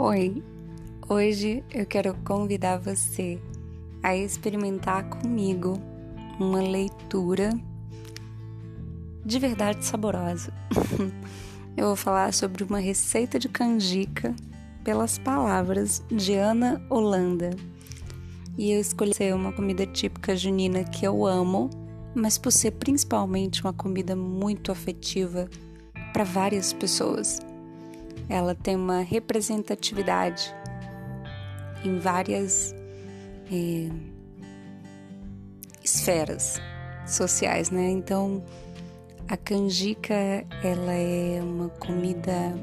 Oi, hoje eu quero convidar você a experimentar comigo uma leitura de verdade saborosa. eu vou falar sobre uma receita de canjica pelas palavras de Ana Holanda. E eu escolhi ser uma comida típica junina que eu amo, mas por ser principalmente uma comida muito afetiva para várias pessoas ela tem uma representatividade em várias é, esferas sociais, né? Então, a canjica ela é uma comida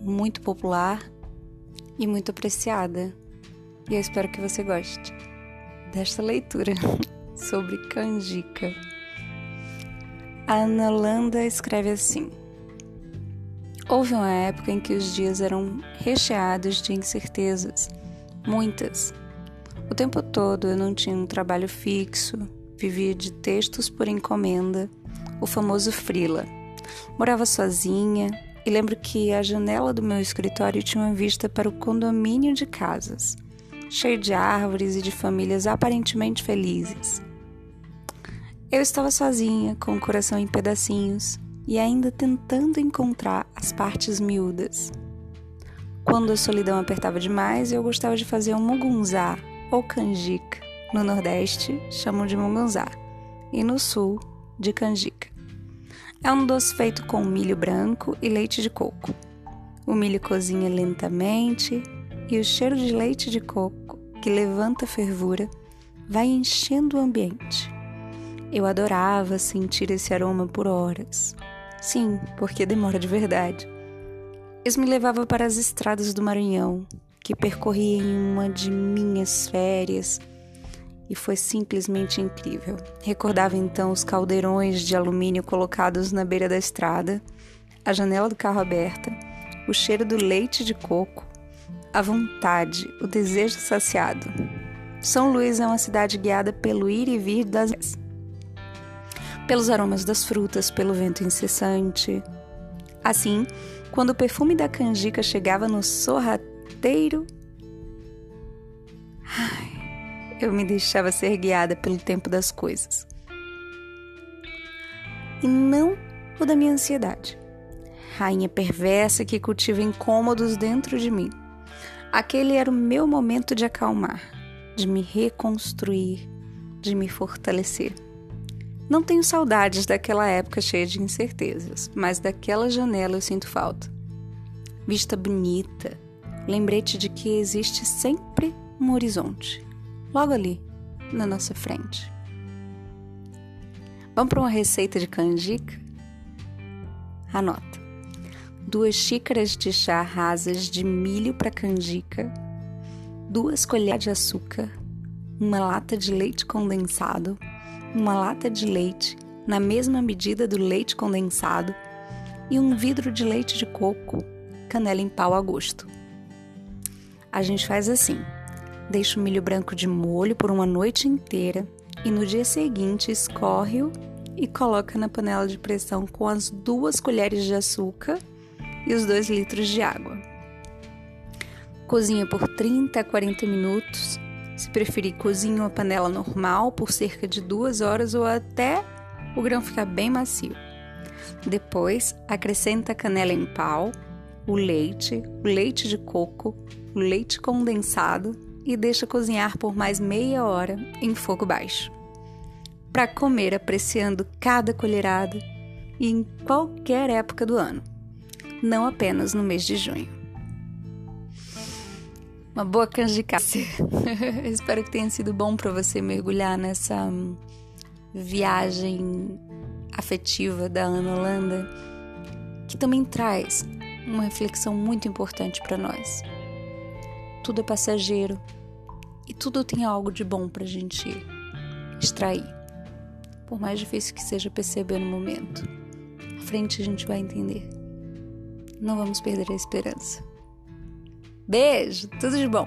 muito popular e muito apreciada. E eu espero que você goste desta leitura sobre canjica. A Ana Landa escreve assim: Houve uma época em que os dias eram recheados de incertezas, muitas. O tempo todo eu não tinha um trabalho fixo, vivia de textos por encomenda, o famoso frila. Morava sozinha e lembro que a janela do meu escritório tinha uma vista para o condomínio de casas, cheio de árvores e de famílias aparentemente felizes. Eu estava sozinha, com o coração em pedacinhos, e ainda tentando encontrar as partes miúdas. Quando a solidão apertava demais, eu gostava de fazer um mugunzá ou canjica. No Nordeste, chamam de mugunzá e no Sul, de canjica. É um doce feito com milho branco e leite de coco. O milho cozinha lentamente e o cheiro de leite de coco, que levanta a fervura, vai enchendo o ambiente. Eu adorava sentir esse aroma por horas. Sim, porque demora de verdade. Isso me levava para as estradas do Maranhão, que percorri em uma de minhas férias e foi simplesmente incrível. Recordava então os caldeirões de alumínio colocados na beira da estrada, a janela do carro aberta, o cheiro do leite de coco, a vontade, o desejo saciado. São Luís é uma cidade guiada pelo ir e vir das pelos aromas das frutas, pelo vento incessante. Assim, quando o perfume da canjica chegava no sorrateiro, eu me deixava ser guiada pelo tempo das coisas. E não o da minha ansiedade. Rainha perversa que cultiva incômodos dentro de mim. Aquele era o meu momento de acalmar, de me reconstruir, de me fortalecer. Não tenho saudades daquela época cheia de incertezas, mas daquela janela eu sinto falta. Vista bonita, lembrete de que existe sempre um horizonte, logo ali, na nossa frente. Vamos para uma receita de canjica? Anota: duas xícaras de chá rasas de milho para canjica, duas colheres de açúcar, uma lata de leite condensado uma lata de leite na mesma medida do leite condensado e um vidro de leite de coco, canela em pau a gosto. A gente faz assim: deixa o milho branco de molho por uma noite inteira e no dia seguinte escorre-o e coloca na panela de pressão com as duas colheres de açúcar e os dois litros de água. Cozinha por 30 a 40 minutos se preferir, cozinhe uma panela normal por cerca de duas horas ou até o grão ficar bem macio. Depois, acrescenta a canela em pau, o leite, o leite de coco, o leite condensado e deixa cozinhar por mais meia hora em fogo baixo. Para comer apreciando cada colherada e em qualquer época do ano, não apenas no mês de junho uma boa canjicaça. Espero que tenha sido bom para você mergulhar nessa hum, viagem afetiva da Ana Holanda, que também traz uma reflexão muito importante para nós. Tudo é passageiro e tudo tem algo de bom para a gente extrair, por mais difícil que seja perceber no momento. À frente a gente vai entender. Não vamos perder a esperança. Beijo, tudo de bom!